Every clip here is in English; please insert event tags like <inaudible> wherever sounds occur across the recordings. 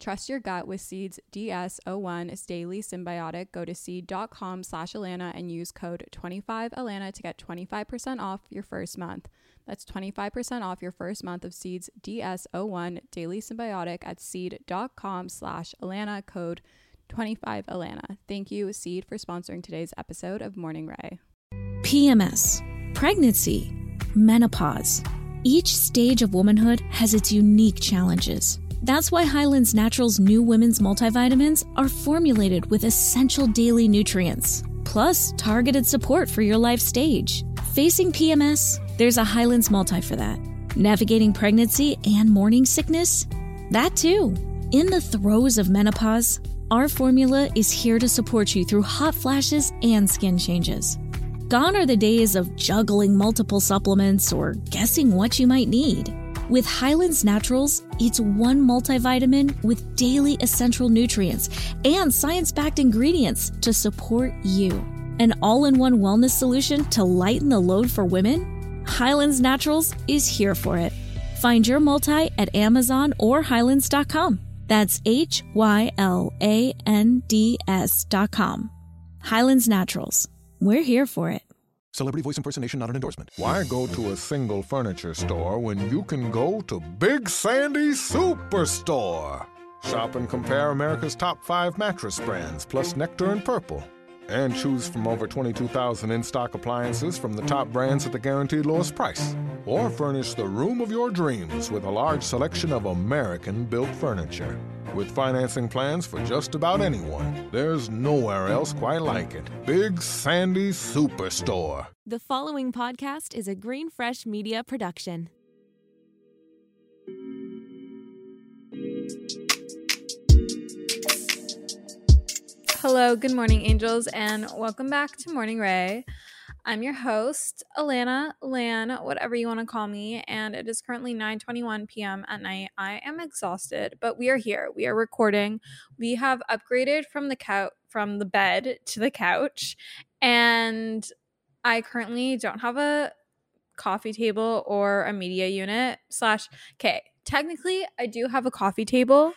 Trust your gut with Seeds DS01 is daily synbiotic. Go to seed.com slash Allana and use code 25Allana to get 25% off your first month. That's 25% off your first month of Seeds DS01 Daily synbiotic at seed.com slash Allana code 25Allana. Thank you, Seed, for sponsoring today's episode of Morning Rae. PMS, pregnancy, menopause. Each stage of womanhood has its unique challenges. That's why Hyland's Naturals new women's multivitamins are formulated with essential daily nutrients, plus targeted support for your life stage. Facing PMS, there's a Hyland's Multi for that. Navigating pregnancy and morning sickness? That too. In the throes of menopause, our formula is here to support you through hot flashes and skin changes. Gone are the days of juggling multiple supplements or guessing what you might need. With Hyland's Naturals, it's one multivitamin with daily essential nutrients and science backed ingredients to support you. An all in one wellness solution to lighten the load for women? Hyland's Naturals is here for it. Find your multi at Amazon or Hylands.com. That's H Y L A N D S.com. Hyland's Naturals. We're here for it. Celebrity voice impersonation not an endorsement. Why go to a single furniture store when you can go to Big Sandy Superstore? Shop and compare America's top five mattress brands, plus Nectar and Purple and choose from over 22,000 in stock appliances from the top brands at the guaranteed lowest price. Or furnish the room of your dreams with a large selection of American built furniture. With financing plans for just about anyone, there's nowhere else quite like it. Big Sandy Superstore. The following podcast is a Green Fresh Media production. Hello, good morning, angels, and welcome back to Morning Rae. I'm your host, Allana Lan, whatever you want to call me, and it is currently 9:21 p.m. at night. I am exhausted, but we are here. We are recording. We have upgraded from the couch from the bed to the couch, and I currently don't have a coffee table or a media unit slash okay technically i do have a coffee table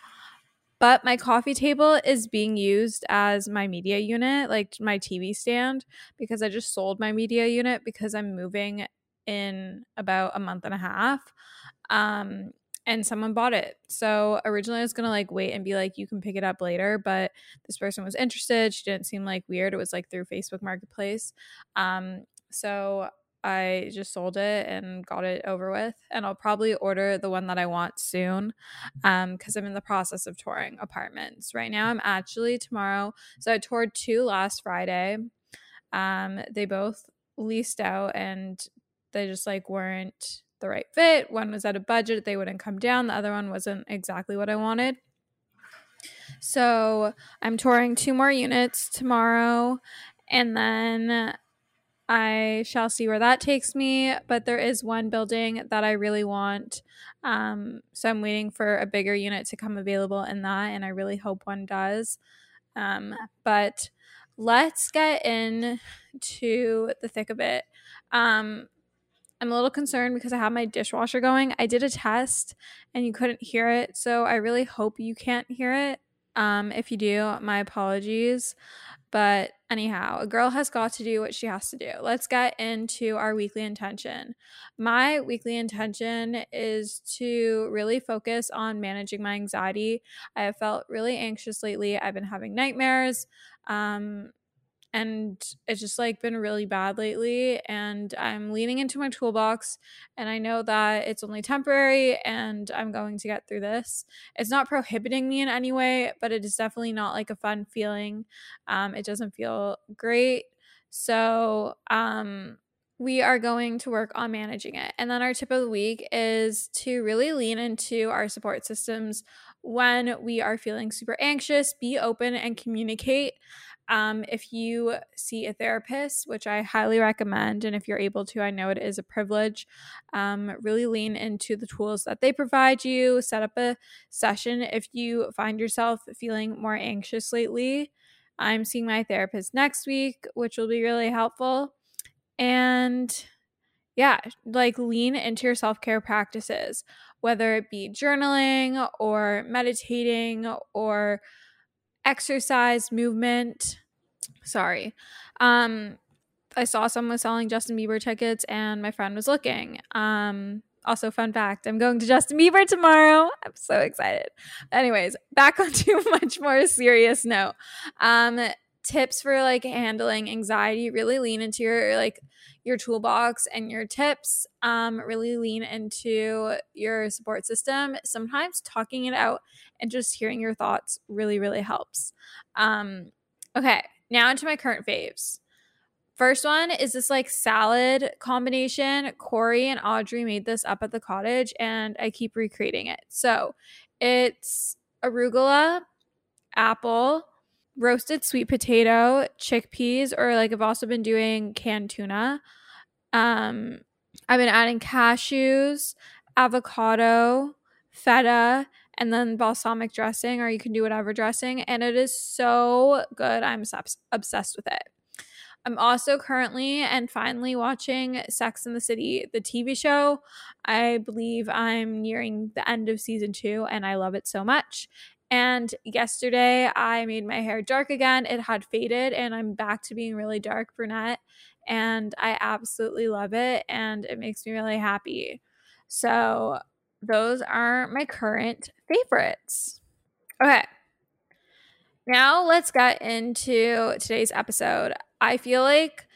but my coffee table is being used as my media unit, like my TV stand, because I just sold my media unit because I'm moving in about a month and a half. Um, and someone bought it. So originally I was gonna like wait and be like, you can pick it up later, but this person was interested. She didn't seem like weird. It was like through Facebook Marketplace. Um, so I just sold it and got it over with. And I'll probably order the one that I want soon um because I'm in the process of touring apartments. Right now I'm actually tomorrow. So I toured two last Friday. Um they both leased out and they just like weren't the right fit. One was at a budget, they wouldn't come down. The other one wasn't exactly what I wanted. So I'm touring two more units tomorrow and then I shall see where that takes me, but there is one building that I really want. Um, so I'm waiting for a bigger unit to come available in that, and I really hope one does. Um, but let's get into the thick of it. Um, I'm a little concerned because I have my dishwasher going. I did a test and you couldn't hear it, so I really hope you can't hear it. Um, if you do, my apologies. But anyhow, a girl has got to do what she has to do. Let's get into our weekly intention. My weekly intention is to really focus on managing my anxiety. I have felt really anxious lately. I've been having nightmares. Um, and it's just like been really bad lately and i'm leaning into my toolbox and i know that it's only temporary and i'm going to get through this. It's not prohibiting me in any way but it is definitely not like a fun feeling. Um, it doesn't feel great. So um, we are going to work on managing it. And then our tip of the week is to really lean into our support systems when we are feeling super anxious be open and communicate um, if you see a therapist, which I highly recommend, and if you're able to, I know it is a privilege, um, really lean into the tools that they provide you. Set up a session if you find yourself feeling more anxious lately. I'm seeing my therapist next week, which will be really helpful. And yeah, like lean into your self care practices, whether it be journaling or meditating or exercise, movement. Sorry. Um, I saw someone selling Justin Bieber tickets and my friend was looking. Um, also, fun fact I'm going to Justin Bieber tomorrow. I'm so excited. Anyways, back <laughs> onto a much more serious note. Um, tips for like handling anxiety really lean into your like your toolbox and your tips um really lean into your support system sometimes talking it out and just hearing your thoughts really really helps um okay now into my current faves First one is this like salad combination. Corey and Audrey made this up at the cottage and I keep recreating it. So it's arugula, apple, roasted sweet potato, chickpeas, or like I've also been doing canned tuna. Um, I've been adding cashews, avocado, feta, and then balsamic dressing, or you can do whatever dressing, and it is so good. I'm obsessed with it. I'm also currently and finally watching Sex in the City, the TV show. I believe I'm nearing the end of season two, and I love it so much. And yesterday I made my hair dark again. It had faded and I'm back to being really dark brunette. And I absolutely love it. And it makes me really happy. So those are my current favorites. Okay. Now let's get into today's episode. I feel like,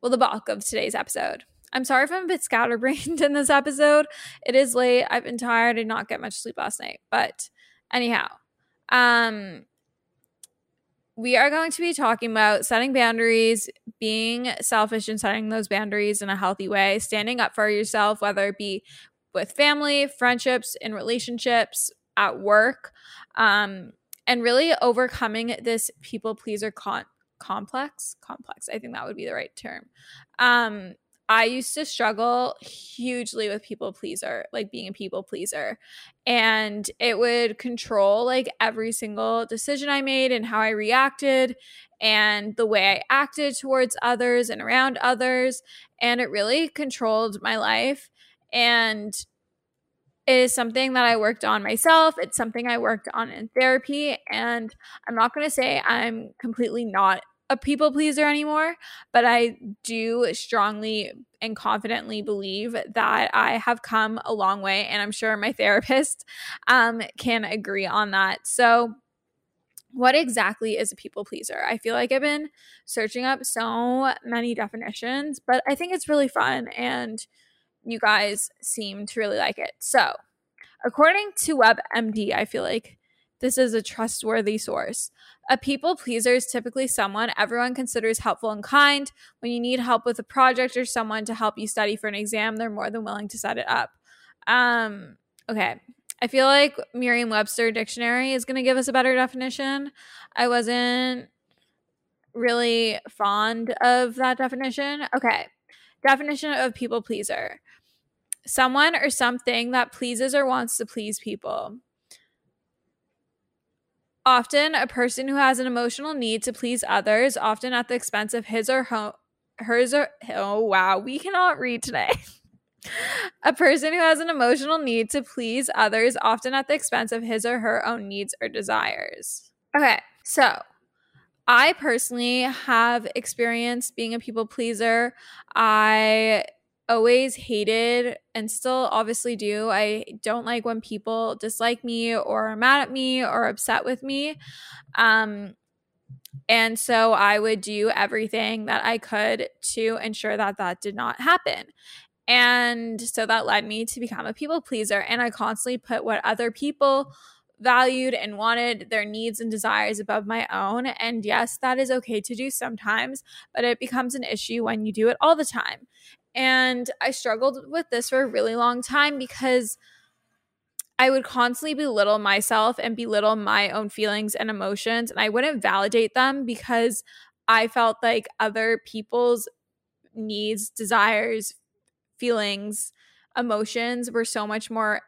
well, the bulk of today's episode. I'm sorry if I'm a bit scatterbrained <laughs> in this episode. It is late. I've been tired. Did not get much sleep last night. But anyhow, um, we are going to be talking about setting boundaries, being selfish and setting those boundaries in a healthy way, standing up for yourself, whether it be with family, friendships, in relationships, at work, um, and really overcoming this people pleaser con- complex. Complex, I think that would be the right term. Um, I used to struggle hugely with people pleaser, like being a people pleaser. And it would control like every single decision I made and how I reacted and the way I acted towards others and around others. And it really controlled my life. And it is something that I worked on myself. It's something I worked on in therapy. And I'm not going to say I'm completely not a people pleaser anymore, but I do strongly and confidently believe that I have come a long way. And I'm sure my <laughs> therapist um, can agree on that. So, what exactly is a people pleaser? I feel like I've been searching up so many definitions, but I think it's really fun and you guys seem to really like it. So, according to WebMD, I feel like this is a trustworthy source. A people pleaser is typically someone everyone considers helpful and kind. When you need help with a project or someone to help you study for an exam, they're more than willing to set it up. Um, okay. I feel like Merriam Webster Dictionary is going to give us a better definition. I wasn't really fond of that definition. Okay. Definition of people pleaser someone or something that pleases or wants to please people. Often, a person who has an emotional need to please others, often at the expense of his or her, hers or oh wow, we cannot read today. <laughs> a person who has an emotional need to please others, often at the expense of his or her own needs or desires. Okay, so I personally have experienced being a people pleaser. I always hated and still obviously do. I don't like when people dislike me or are mad at me or upset with me. Um And so I would do everything that I could to ensure that that did not happen. And so that led me to become a people pleaser. And I constantly put what other people valued and wanted their needs and desires above my own. And yes, that is okay to do sometimes, but it becomes an issue when you do it all the time. And I struggled with this for a really long time because I would constantly belittle myself and belittle my own feelings and emotions. And I wouldn't validate them because I felt like other people's needs, desires, feelings, emotions were so much more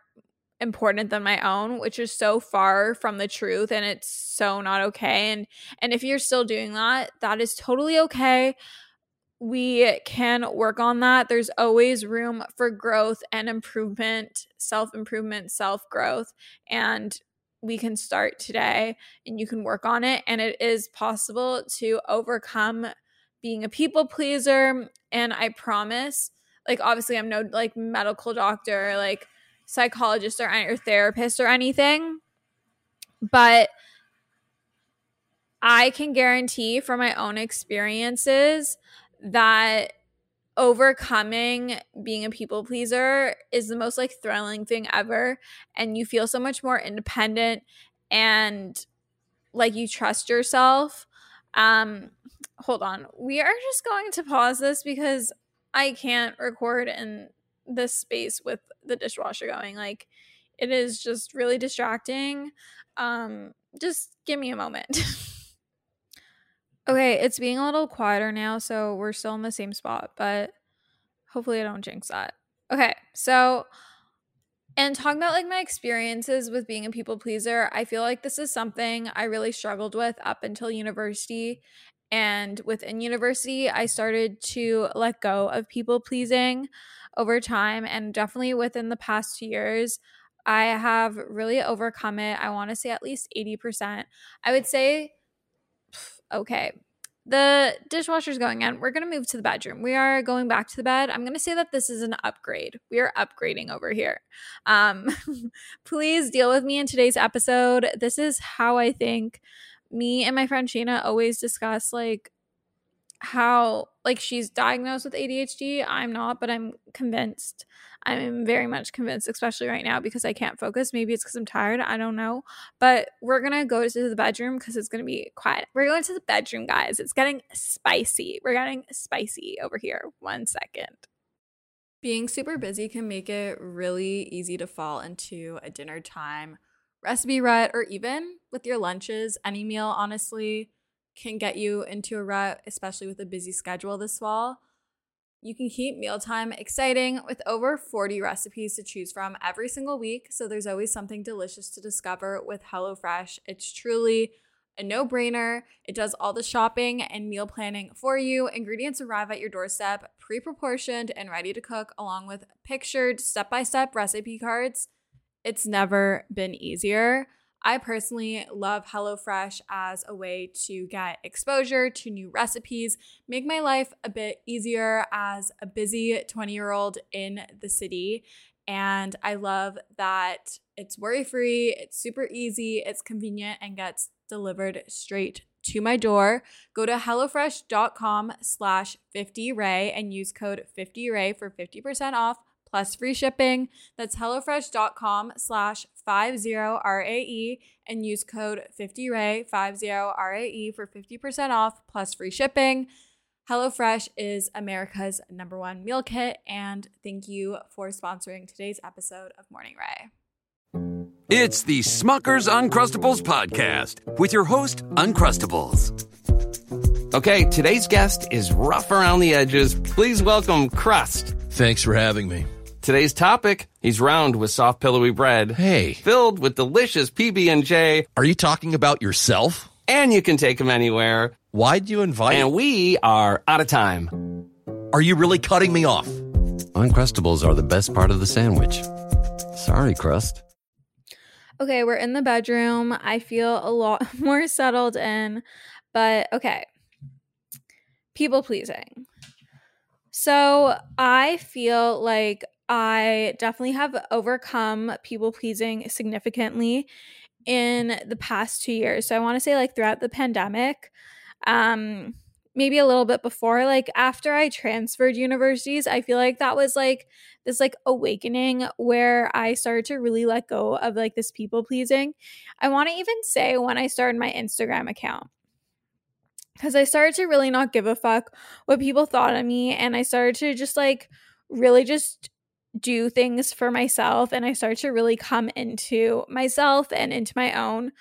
important than my own which is so far from the truth and it's so not okay and and if you're still doing that that is totally okay we can work on that. There's always room for growth and improvement self improvement self growth and we can start today and you can work on it and it is possible to overcome being a people pleaser and i promise like obviously I'm no like medical doctor, like psychologist or, or therapist or anything, but I can guarantee from my own experiences that overcoming being a people pleaser is the most like thrilling thing ever and you feel so much more independent and like you trust yourself um hold on we are just going to pause this because I can't record in this space with the dishwasher going. Like it is just really distracting. Um just give me a moment. <laughs> okay, it's being a little quieter now, so we're still in the same spot, but hopefully I don't jinx that. Okay, so and talking about like my experiences with being a people pleaser, I feel like this is something I really struggled with up until university. And within university, I started to let go of people pleasing over time. And definitely within the past two years, I have really overcome it. I want to say at least 80%. I would say, okay, the dishwasher's going in. We're going to move to the bedroom. We are going back to the bed. I'm going to say that this is an upgrade. We are upgrading over here. Um, <laughs> please deal with me in today's episode. This is how I think me and my friend Shana always discuss like how like she's diagnosed with ADHD. I'm not, but I'm convinced. I'm very much convinced, especially right now because I can't focus. Maybe it's because I'm tired. I don't know. But we're gonna go to the bedroom because it's gonna be quiet. We're going to the bedroom, guys. It's getting spicy. We're getting spicy over here. One second. Being super busy can make it really easy to fall into a dinner time recipe rut, or even with your lunches, any meal, honestly, can get you into a rut, especially with a busy schedule this fall. You can keep mealtime exciting with over 40 recipes to choose from every single week, so there's always something delicious to discover with HelloFresh. It's truly a no brainer. It does all the shopping and meal planning for you. Ingredients arrive at your doorstep, pre proportioned and ready to cook, along with pictured step by step recipe cards it's never been easier. I personally love HelloFresh as a way to get exposure to new recipes, make my life a bit easier as a busy 20 year old in the city. And I love that it's worry free, it's super easy, it's convenient, and gets delivered straight to my door. Go to HelloFresh.com slash 50Ray and use code 50Ray for 50% off plus free shipping. That's HelloFresh.com slash 50RAE and use code 50RAE, 50RAE for 50% off plus free shipping. HelloFresh is America's number one meal kit, and thank you for sponsoring today's episode of Morning Rae. It's the Smucker's Uncrustables podcast with your host, Uncrustables. Okay, today's guest is rough around the edges. Please welcome Crust. Thanks for having me. Today's topic, he's round with soft pillowy bread. Hey. Filled with delicious PB&J. Are you talking about yourself? And you can take him anywhere. Why'd you invite? And we are out of time. Are you really cutting me off? Uncrustables are the best part of the sandwich. Sorry, Crust. Okay, we're in the bedroom. I feel a lot <laughs> more settled in, but okay. People pleasing. So I feel like I definitely have overcome people pleasing significantly. in the past two years. So I want to say like throughout the pandemic, um, maybe a little bit before, like after I transferred universities, I feel like that was like this like awakening where I started to really let go of like this people pleasing. I want to even say when I started my Instagram account. Cuz I started to really not give a fuck what people thought of me and I started to just like really just do things for myself and I started to really come into myself and into my own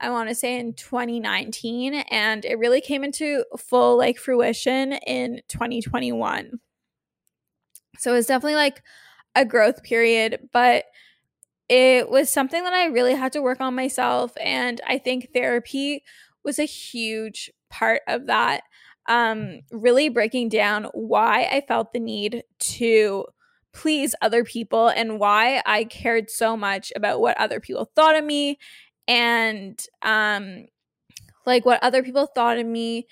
I want to say in 2019 and it really came into full like fruition in 2021. So it was definitely like a growth period, but it was something that I really had to work on myself and I think therapy was a huge part of that. Um really breaking down why I felt the need to please other people and why I cared so much about what other people thought of me and um like what other people thought of me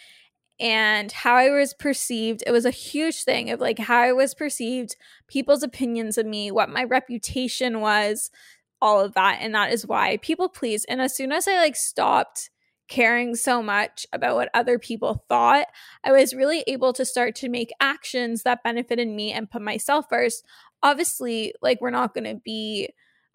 and how I was perceived. It was a huge thing of like how I was perceived, people's opinions of me, what my reputation was, all of that. And that is why people please. And as soon as I like stopped caring so much about what other people thought, I was really able to start to make actions that benefited me and put myself first. Obviously, like we're not going to be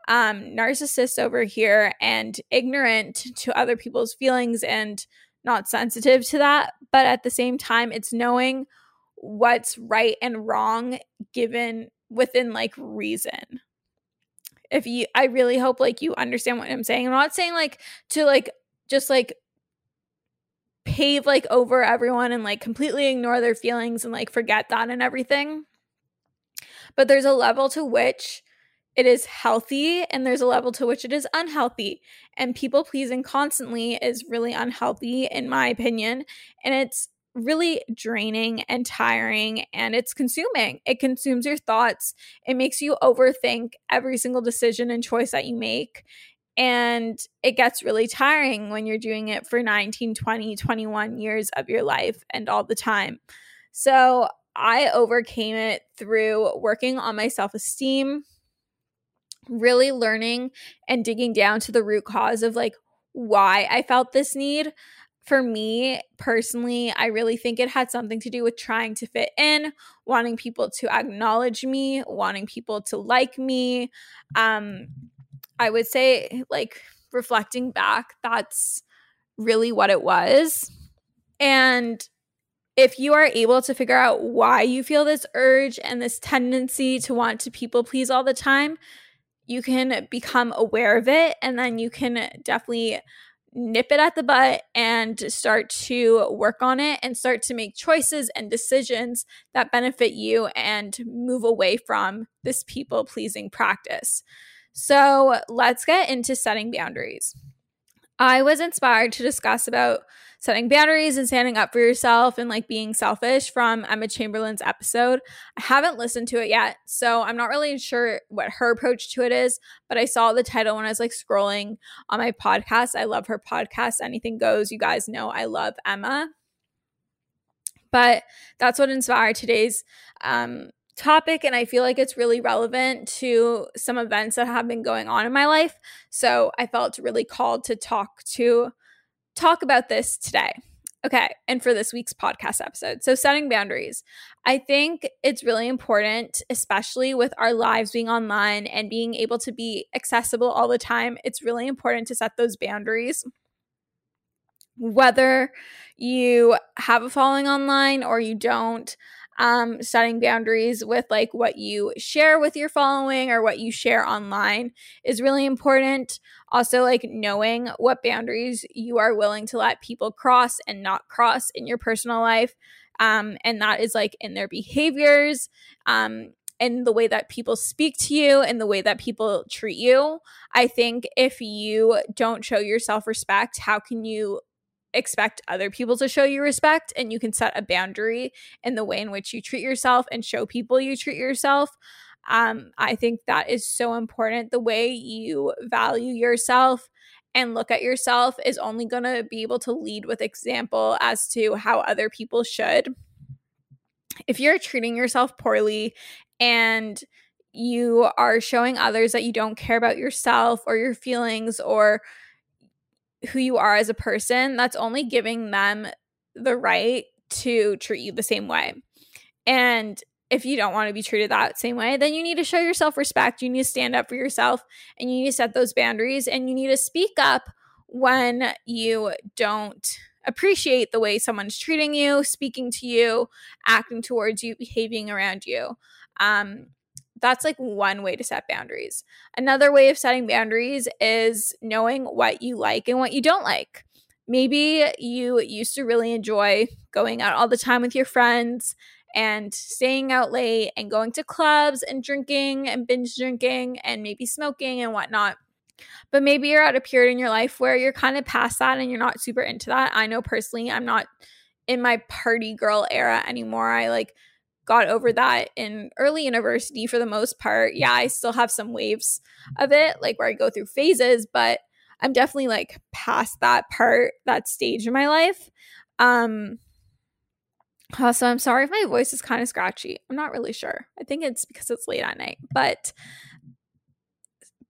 um, narcissists over here and ignorant to other people's feelings and not sensitive to that. But at the same time, it's knowing what's right and wrong given within like reason. If you, I really hope like you understand what I'm saying. I'm not saying like to like just like pave like over everyone and like completely ignore their feelings and like forget that and everything. But there's a level to which it is healthy and there's a level to which it is unhealthy. And people pleasing constantly is really unhealthy, in my opinion. And it's really draining and tiring and it's consuming. It consumes your thoughts. It makes you overthink every single decision and choice that you make. And it gets really tiring when you're doing it for 19, 20, 21 years of your life and all the time. So I overcame it through working on my self esteem really learning and digging down to the root cause of like why I felt this need. For me personally, I really think it had something to do with trying to fit in, wanting people to acknowledge me, wanting people to like me. Um, I would say, like, reflecting back, that's really what it was. And if you are able to figure out why you feel this urge and this tendency to want to people please all the time, you can become aware of it and then you can definitely nip it at the butt and start to work on it and start to make choices and decisions that benefit you and move away from this people pleasing practice. So, let's get into setting boundaries. I was inspired to discuss about setting boundaries and standing up for yourself and like being selfish from Emma Chamberlain's episode. I haven't listened to it yet, so I'm not really sure what her approach to it is, but I saw the title when I was like scrolling on my podcast. I love her podcast, Anything Goes. You guys know I love Emma. But that's what inspired today's um, topic and I feel like it's really relevant to some events that have been going on in my life. So I felt really called to talk to talk about this today. Okay, and for this week's podcast episode. So, setting boundaries. I think it's really important, especially with our lives being online and being able to be accessible all the time. It's really important to set those boundaries. Whether you have a following online or you don't, um, setting boundaries with like what you share with your following or what you share online is really important. Also, like knowing what boundaries you are willing to let people cross and not cross in your personal life. Um, and that is like in their behaviors, um, in the way that people speak to you, in the way that people treat you. I think if you don't show your self respect, how can you expect other people to show you respect and you can set a boundary in the way in which you treat yourself and show people you treat yourself. Um, i think that is so important. The way you value yourself and look at yourself is only going to be able to lead with example as to how other people should. If you're treating yourself poorly and you are showing others that you don't care about yourself or your feelings or who you are as a person, that's only giving them the right to treat you the same way. And if you don't want to be treated that same way, then you need to show yourself respect. You need to stand up for yourself and you need to set those boundaries and you need to speak up when you don't appreciate the way someone's treating you, speaking to you, acting towards you, behaving around you. Um, that's like one way to set boundaries. Another way of setting boundaries is knowing what you like and what you don't like. Maybe you used to really enjoy going out all the time with your friends and staying out late and going to clubs and drinking and binge drinking and maybe smoking and whatnot. But maybe you're at a period in your life where you're kind of past that and you're not super into that. I know personally, I'm not in my party girl era anymore. I like got over that in early university for the most part. Yeah, I still have some waves of it, like where I go through phases, but I'm definitely like past that part, that stage in my life. Um, uh, so I'm sorry if my voice is kind of scratchy. I'm not really sure. I think it's because it's late at night. But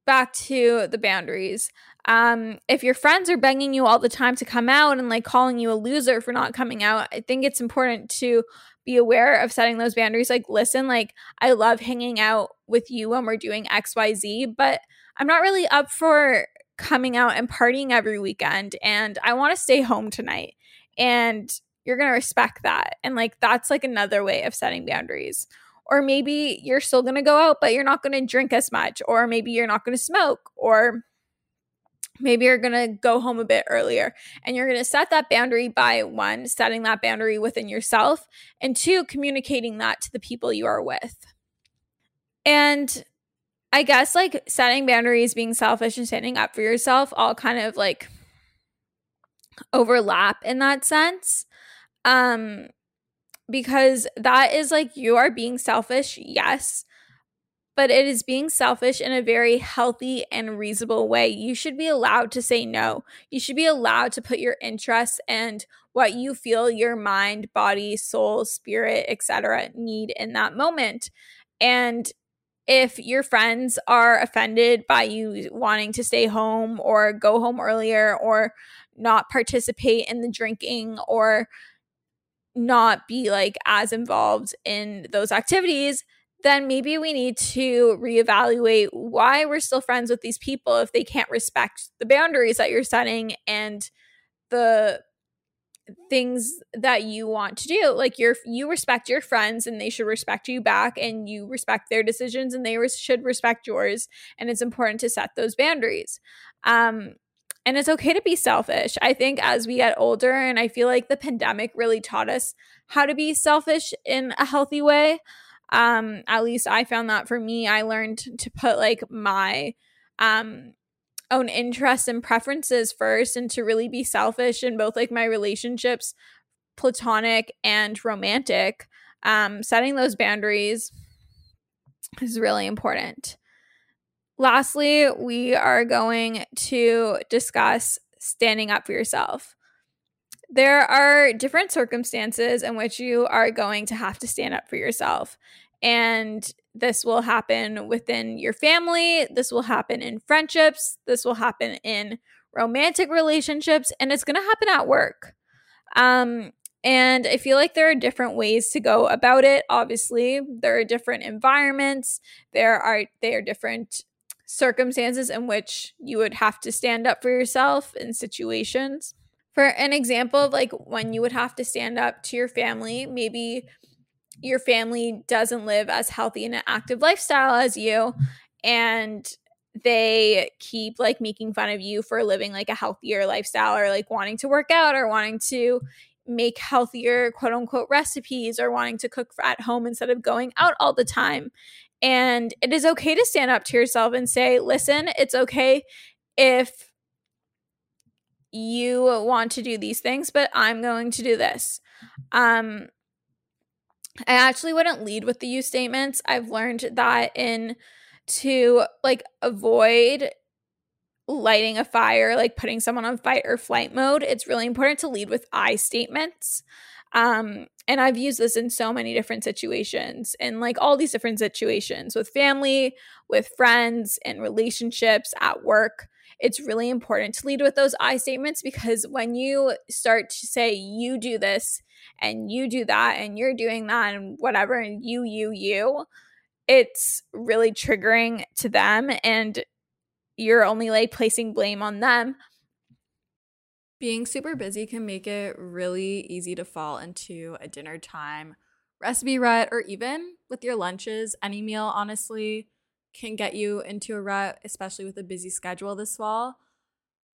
back to the boundaries. Um, if your friends are begging you all the time to come out and like calling you a loser for not coming out, I think it's important to be aware of setting those boundaries. Like, listen, like I love hanging out with you when we're doing XYZ, but I'm not really up for coming out and partying every weekend and I want to stay home tonight. And you're going to respect that. And like that's like another way of setting boundaries. Or maybe you're still going to go out, but you're not going to drink as much. Or maybe you're not going to smoke. Or maybe you're going to go home a bit earlier. And you're going to set that boundary by one, setting that boundary within yourself, and two, communicating that to the people you are with. And I guess like setting boundaries, being selfish, and standing up for yourself all kind of like overlap in that sense. Um, because that is like you are being selfish, yes, but it is being selfish in a very healthy and reasonable way. You should be allowed to say no. You should be allowed to put your interests and what you feel your mind, body, soul, spirit, etc. need in that moment. And if your friends are offended by you wanting to stay home or go home earlier or not participate in the drinking or not be like as involved in those activities, then maybe we need to reevaluate why we're still friends with these people if they can't respect the boundaries that you're setting and the things that you want to do like you're you respect your friends and they should respect you back and you respect their decisions and they res- should respect yours and it's important to set those boundaries um and it's okay to be selfish. I think as we get older, and I feel like the pandemic really taught us how to be selfish in a healthy way. Um, at least I found that for me, I learned to put like my um own interests and preferences first and to really be selfish in both like my relationships, platonic and romantic. Um, setting those boundaries is really important. Lastly, we are going to discuss standing up for yourself. There are different circumstances in which you are going to have to stand up for yourself. And this will happen within your family, this will happen in friendships, this will happen in romantic relationships, and it's going to happen at work. Um, and I feel like there are different ways to go about it. Obviously, there are different environments. There are there are different circumstances in which you would have to stand up for yourself in situations. For an example of like when you would have to stand up to your family, maybe your family doesn't live as healthy and an active lifestyle as you and they keep like making fun of you for living like a healthier lifestyle or like wanting to work out or wanting to make healthier quote unquote recipes or wanting to cook at home instead of going out all the time. And it is okay to stand up to yourself and say, listen, it's okay if you want to do these things, but I'm going to do this. Um, I actually wouldn't lead with the you statements. I've learned that in to like avoid lighting a fire, like putting someone on fight or flight mode, it's really important to lead with I statements. Um, and I've used this in so many different situations, in like all these different situations with family, with friends, and relationships at work. It's really important to lead with those I statements because when you start to say, you do this and you do that and you're doing that and whatever, and you, you, you, it's really triggering to them. And you're only like placing blame on them being super busy can make it really easy to fall into a dinner time recipe rut, or even with your lunches. Any meal, honestly, can get you into a rut, especially with a busy schedule this fall.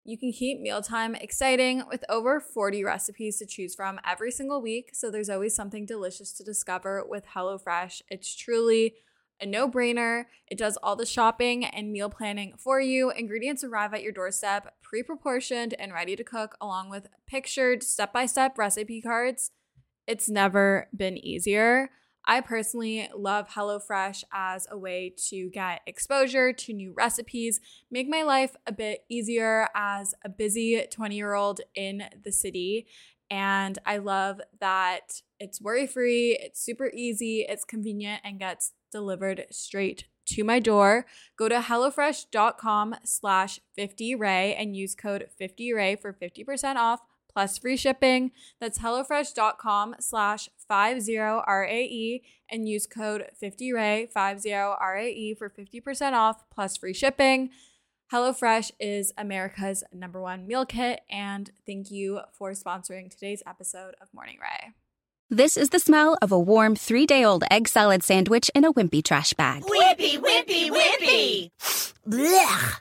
You can keep mealtime exciting with over 40 recipes to choose from every single week, so there's always something delicious to discover with HelloFresh. It's truly a no brainer. It does all the shopping and meal planning for you. Ingredients arrive at your doorstep, pre proportioned and ready to cook, along with pictured step by step recipe cards. It's never been easier. I personally love HelloFresh as a way to get exposure to new recipes, make my life a bit easier as a busy 20 year old in the city. And I love that it's worry free, it's super easy, it's convenient, and gets delivered straight to my door. Go to HelloFresh.com slash 50Ray and use code 50Ray for 50% off plus free shipping. That's HelloFresh.com slash 50RAE and use code 50Ray, 50RAE for 50% off plus free shipping. HelloFresh is America's number one meal kit, and thank you for sponsoring today's episode of Morning Rae. This is the smell of a warm three day old egg salad sandwich in a wimpy trash bag. Wimpy, wimpy, wimpy! Blech.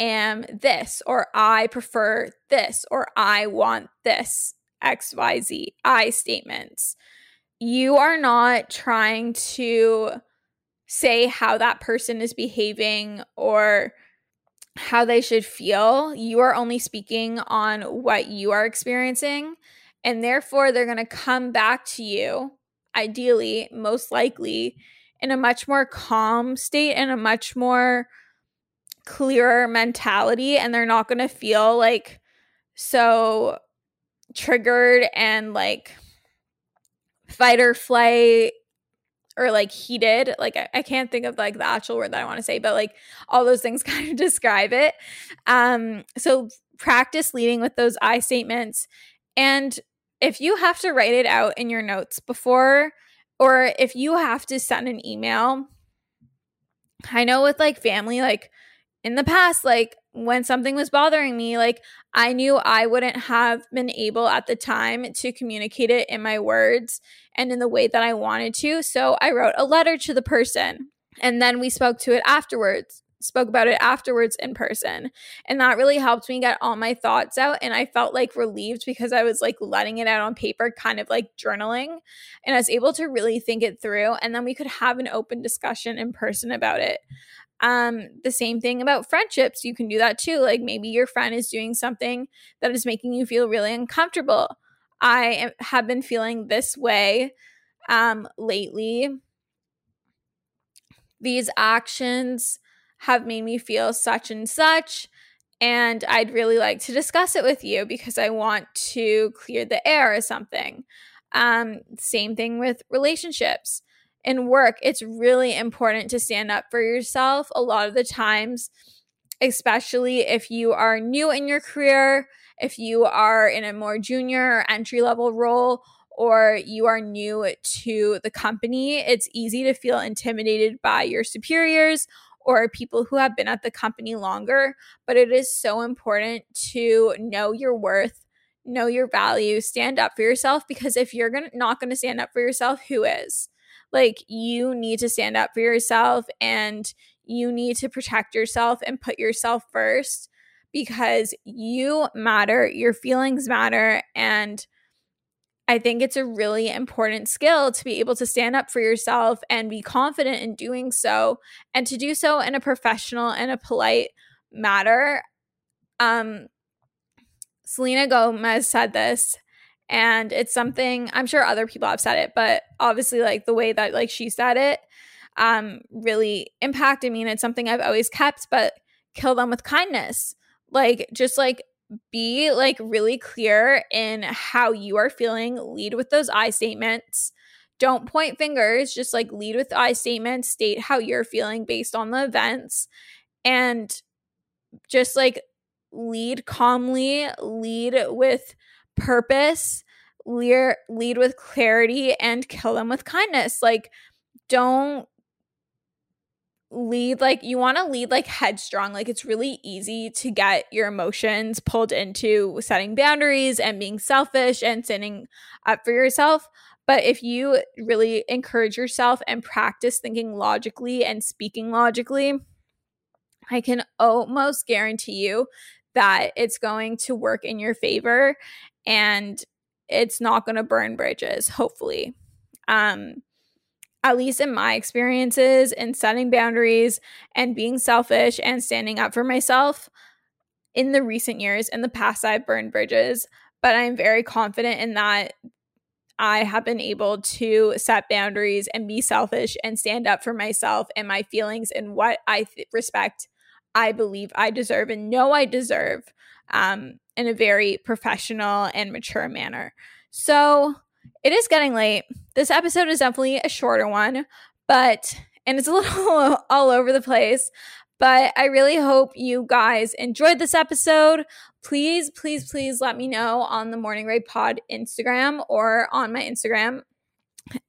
am this, or I prefer this, or I want this, XYZ, I statements, you are not trying to say how that person is behaving or how they should feel. You are only speaking on what you are experiencing. And therefore, they're going to come back to you ideally, most likely, in a much more calm state and a much more clearer mentality. And they're not going to feel like so triggered and like fight or flight or like heated like I, I, can't think of like the actual word that i want to say but like all those things <laughs> kind of describe it um so practice leading with those i statements and if you have to write it out in your notes before, or if you have to send an email, I know with like family, like in the past, like when something was bothering me, like I knew I wouldn't have been able at the time to communicate it in my words and in the way that I wanted to. So I wrote a letter to the person and then we spoke to it afterwards spoke about it afterwards in person. And that really helped me get all my thoughts out. And I felt like relieved because I was like letting it out on paper, kind of like journaling. And I was able to really think it through. And then we could have an open discussion in person about it. Um, the same thing about friendships. You can do that too. Like maybe your friend is doing something that is making you feel really uncomfortable. I am, have been feeling this way um, lately. These actions have made me feel such and such. And I'd really like to discuss it with you because I want to clear the air or something. Um, same thing with relationships. In work, it's really important to stand up for yourself a lot of the times, especially if you are new in your career, if you are in a more junior or entry level role, or you are new to the company, it's easy to feel intimidated by your superiors or people who have been at the company longer. But it is so important to know your worth, know your value, stand up for yourself because if you're gonna not gonna stand up for yourself, who is? Like you need to stand up for yourself and you need to protect yourself and put yourself first because you matter, your feelings matter, and I think it's a really important skill to be able to stand up for yourself and be confident in doing so and to do so in a professional and a polite manner. Um, Selena Gomez said this and it's something I'm sure other people have said it, but obviously like the way that like she said it um really impacted me and it's something I've always kept, but kill them with kindness. Like just like be like really clear in how you are feeling. Lead with those I statements. Don't point fingers, just like lead with I statements, state how you're feeling based on the events and just like lead calmly, lead with purpose, lead, lead with clarity and kill them with kindness. Like don't lead like you want to lead like headstrong like it's really easy to get your emotions pulled into setting boundaries and being selfish and standing up for yourself but if you really encourage yourself and practice thinking logically and speaking logically i can almost guarantee you that it's going to work in your favor and it's not going to burn bridges hopefully. Um at least in my experiences in setting boundaries and being selfish and standing up for myself in the recent years in the past i've burned bridges but i'm very confident in that i have been able to set boundaries and be selfish and stand up for myself and my feelings and what i th- respect i believe i deserve and know i deserve um, in a very professional and mature manner so it is getting late. This episode is definitely a shorter one, but and it's a <laughs> little all over the place. But I really hope you guys enjoyed this episode. Please, please, please let me know on the Morning Rae Pod Instagram or on my Instagram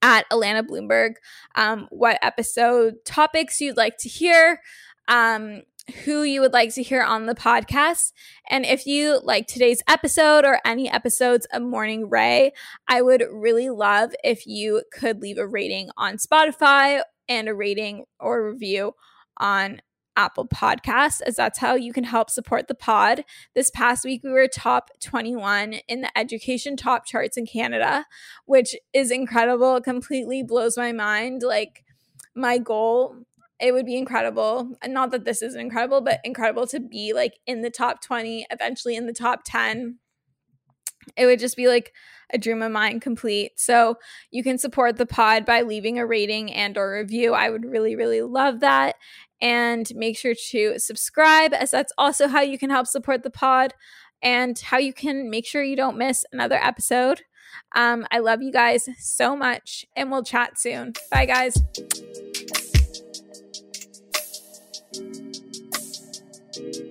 at Allana Blumberg um, what episode topics you'd like to hear. Um, who you would like to hear on the podcast. And if you like today's episode or any episodes of Morning Rae, I would really love if you could leave a rating on Spotify and a rating or review on Apple Podcasts, as that's how you can help support the pod. This past week, we were top 21 in the education top charts in Canada, which is incredible. It completely blows my mind. Like, my goal it would be incredible. And not that this is incredible, but incredible to be like in the top 20, eventually in the top 10. It would just be like a dream of mine complete. So you can support the pod by leaving a rating and or review. I would really really love that. And make sure to subscribe as that's also how you can help support the pod and how you can make sure you don't miss another episode. Um, I love you guys so much and we'll chat soon. Bye guys. you.